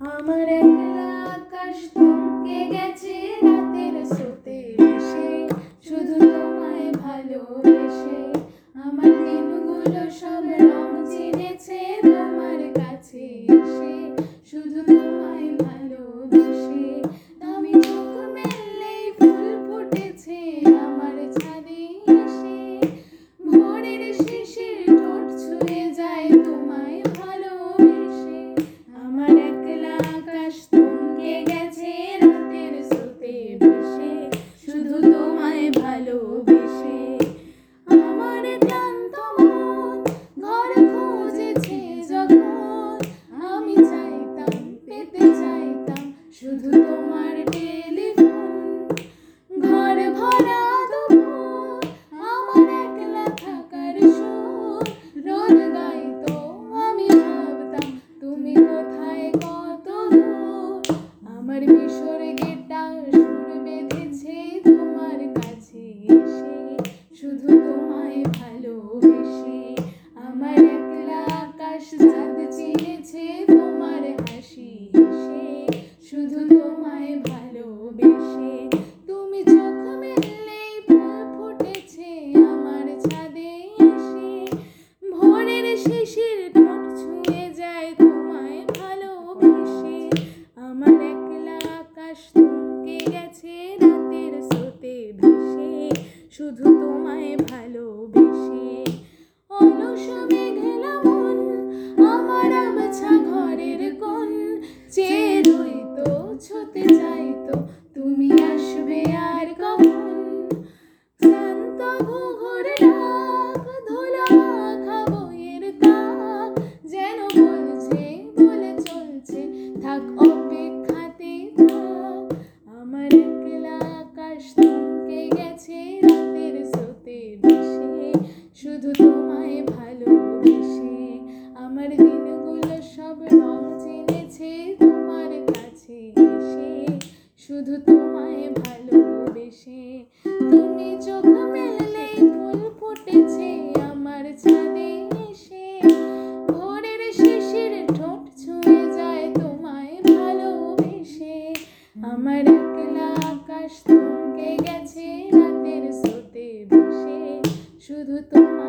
আমার একলা আকাশ থমকে গেছে। শুধু তোমার টেলিফোন, ঘর ভরা আমার একলা থাকার সুর। রোদ গাইতো আমি ভাবতাম, তুমি কোথায় কত দূর? আমার মিশরে থাক, অপেক্ষাতে থাক। আমার একলা আকাশ গেছে রাতের স্রোতে শুধু তোমায় ভালোবেসে। আমার দিনগুলো সব রং চিনেছে তোমার কাছে এসে। শুধু তোমায় ভালোবেসে। তুমি চোখ আমার একলা আকাশ থমকে গেছে রাতের স্রোতে ভেসে। শুধু তোমার